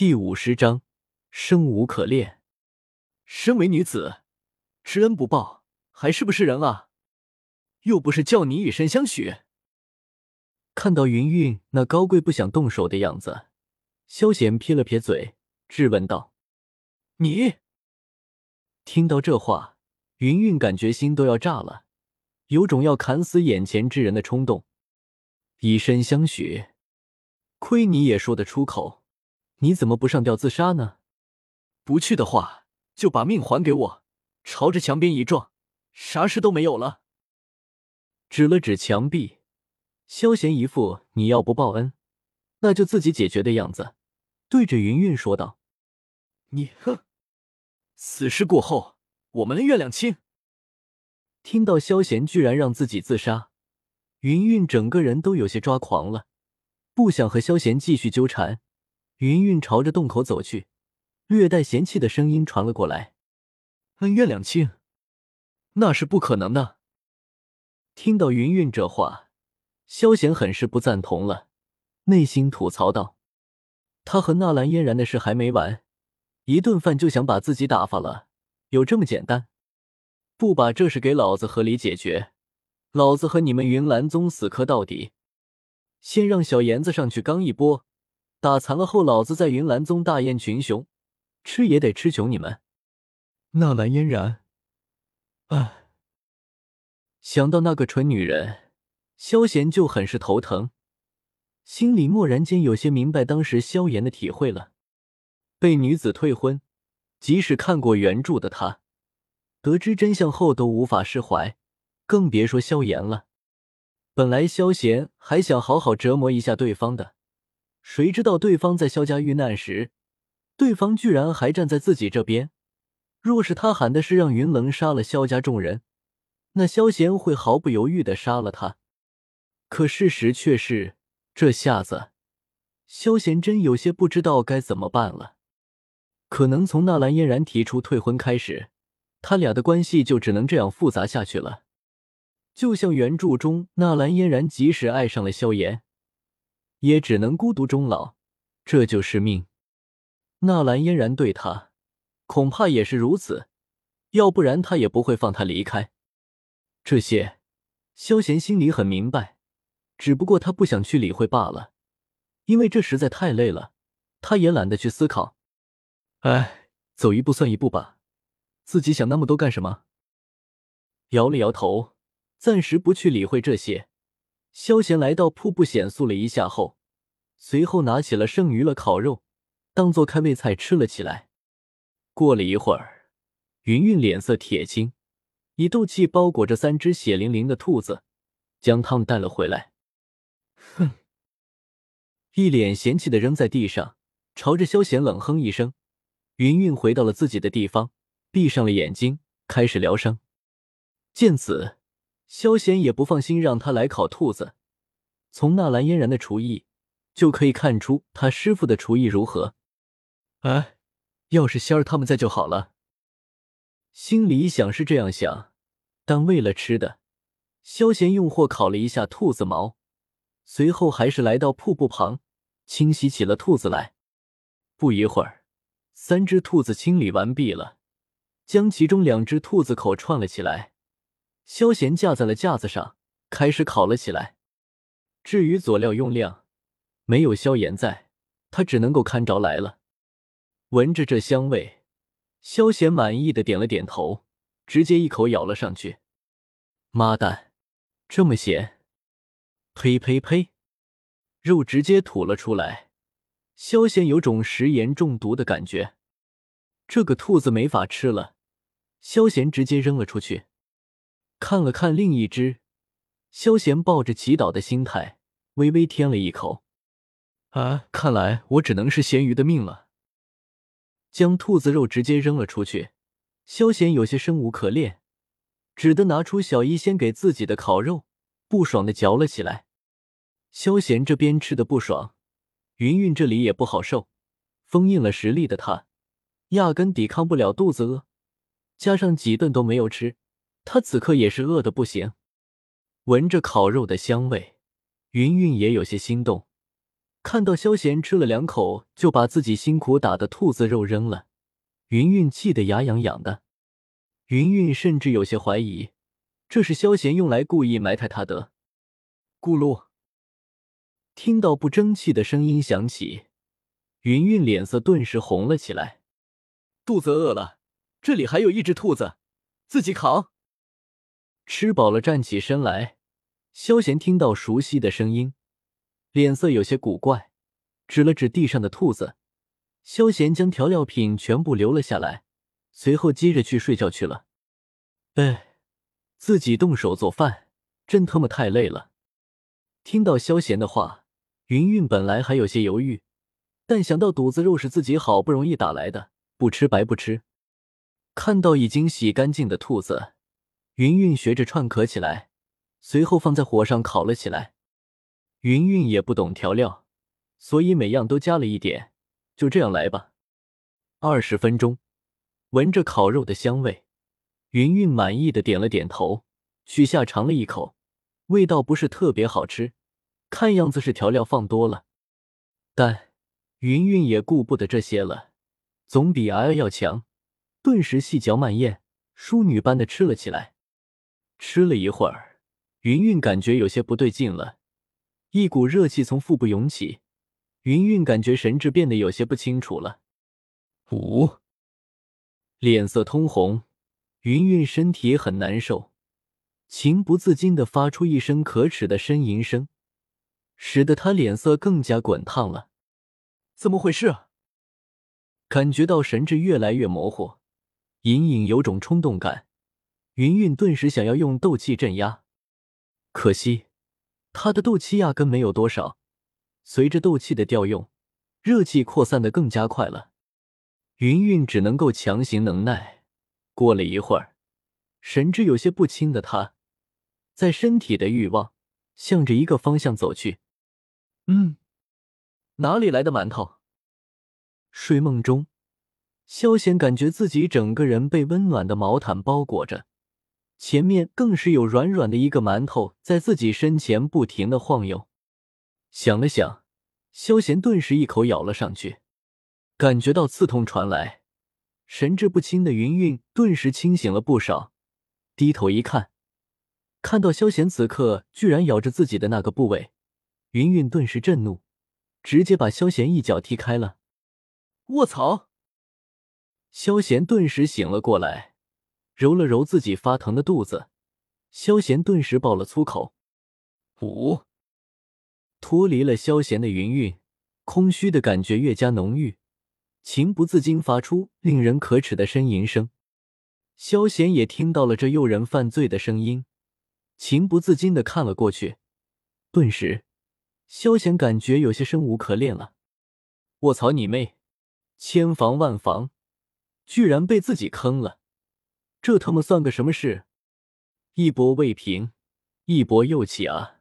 第五十章，生无可恋。身为女子，知恩不报，还是不是人啊？又不是叫你以身相许。看到云云那高贵不想动手的样子，萧贤撇了撇嘴，质问道：“你？”听到这话，云云感觉心都要炸了，有种要砍死眼前之人的冲动。以身相许，亏你也说得出口。你怎么不上吊自杀呢？不去的话，就把命还给我，朝着墙边一撞，啥事都没有了。指了指墙壁，萧贤一副你要不报恩，那就自己解决的样子，对着云云说道：“你哼，此事过后，我们恩怨两清。”听到萧贤居然让自己自杀，云云整个人都有些抓狂了，不想和萧贤继续纠缠。云云朝着洞口走去，略带嫌弃的声音传了过来：“恩怨两清，那是不可能的。”听到云云这话，萧贤很是不赞同了，内心吐槽道：“他和纳兰嫣然的事还没完，一顿饭就想把自己打发了，有这么简单？不把这事给老子合理解决，老子和你们云岚宗死磕到底！先让小妍子上去刚一波。”打残了后，老子在云岚宗大宴群雄，吃也得吃穷你们！纳兰嫣然，唉，想到那个蠢女人，萧贤就很是头疼，心里蓦然间有些明白当时萧炎的体会了。被女子退婚，即使看过原著的他，得知真相后都无法释怀，更别说萧炎了。本来萧贤还想好好折磨一下对方的。谁知道对方在萧家遇难时，对方居然还站在自己这边。若是他喊的是让云棱杀了萧家众人，那萧贤会毫不犹豫的杀了他。可事实却是，这下子萧贤真有些不知道该怎么办了。可能从纳兰嫣然提出退婚开始，他俩的关系就只能这样复杂下去了。就像原著中，纳兰嫣然即使爱上了萧炎。也只能孤独终老，这就是命。纳兰嫣然对他，恐怕也是如此，要不然他也不会放他离开。这些，萧贤心里很明白，只不过他不想去理会罢了，因为这实在太累了，他也懒得去思考。哎，走一步算一步吧，自己想那么多干什么？摇了摇头，暂时不去理会这些。萧贤来到瀑布显宿了一下后，随后拿起了剩余了烤肉，当做开胃菜吃了起来。过了一会儿，云云脸色铁青，以斗气包裹着三只血淋淋的兔子，将它们带了回来。哼！一脸嫌弃的扔在地上，朝着萧贤冷哼一声。云云回到了自己的地方，闭上了眼睛，开始疗伤。见此。萧贤也不放心让他来烤兔子，从纳兰嫣然的厨艺就可以看出他师傅的厨艺如何。哎，要是仙儿他们在就好了。心里想是这样想，但为了吃的，萧贤用火烤了一下兔子毛，随后还是来到瀑布旁清洗起了兔子来。不一会儿，三只兔子清理完毕了，将其中两只兔子口串了起来。萧贤架在了架子上，开始烤了起来。至于佐料用量，没有萧炎在，他只能够看着来了。闻着这香味，萧贤满意的点了点头，直接一口咬了上去。妈蛋，这么咸！呸呸呸！肉直接吐了出来。萧贤有种食盐中毒的感觉，这个兔子没法吃了。萧贤直接扔了出去。看了看另一只，萧贤抱着祈祷的心态，微微添了一口。啊，看来我只能是咸鱼的命了。将兔子肉直接扔了出去，萧贤有些生无可恋，只得拿出小医仙给自己的烤肉，不爽的嚼了起来。萧贤这边吃的不爽，云云这里也不好受，封印了实力的他，压根抵抗不了肚子饿，加上几顿都没有吃。他此刻也是饿的不行，闻着烤肉的香味，云云也有些心动。看到萧贤吃了两口就把自己辛苦打的兔子肉扔了，云云气得牙痒痒的。云云甚至有些怀疑，这是萧贤用来故意埋汰他的。咕噜，听到不争气的声音响起，云云脸色顿时红了起来。肚子饿了，这里还有一只兔子，自己扛。吃饱了，站起身来。萧贤听到熟悉的声音，脸色有些古怪，指了指地上的兔子。萧贤将调料品全部留了下来。随后接着去睡觉去了。哎，自己动手做饭，真他妈太累了。听到萧贤的话，云云本来还有些犹豫，但想到肚子肉是自己好不容易打来的，不吃白不吃。看到已经洗干净的兔子，云云学着串壳起来，随后放在火上烤了起来。云云也不懂调料，所以每样都加了一点。就这样来吧。二十分钟。闻着烤肉的香味，云云满意的点了点头，取下尝了一口，味道不是特别好吃，看样子是调料放多了。但云云也顾不得这些了，总比瑶瑶要强。顿时细嚼慢咽，淑女般的吃了起来。吃了一会儿，云云感觉有些不对劲了，一股热气从腹部涌起，云云感觉神志变得有些不清楚了。五。脸色通红，云云身体很难受，情不自禁的发出一声可耻的呻吟声，使得他脸色更加滚烫了。怎么回事？感觉到神智越来越模糊，隐隐有种冲动感，云云顿时想要用斗气镇压，可惜他的斗气压根没有多少。随着斗气的调用，热气扩散的更加快了。云云只能够强行能耐。过了一会儿，神志有些不清的他，在身体的欲望向着一个方向走去。嗯，哪里来的馒头？睡梦中，萧贤感觉自己整个人被温暖的毛毯包裹着，前面更是有软软的一个馒头在自己身前不停的晃悠。想了想，萧贤顿时一口咬了上去。感觉到刺痛传来，神志不清的云云顿时清醒了不少。低头一看，看到萧贤此刻居然咬着自己的那个部位，云云顿时震怒，直接把萧贤一脚踢开了。卧槽！萧贤顿时醒了过来，揉了揉自己发疼的肚子，萧贤顿时爆了粗口。五，脱离了萧贤的云云，空虚的感觉越加浓郁。情不自禁发出令人可耻的呻吟声，萧贤也听到了这诱人犯罪的声音，情不自禁的看了过去。顿时，萧贤感觉有些生无可恋了。卧槽你妹！千防万防，居然被自己坑了，这他妈算个什么事？一波未平，一波又起啊！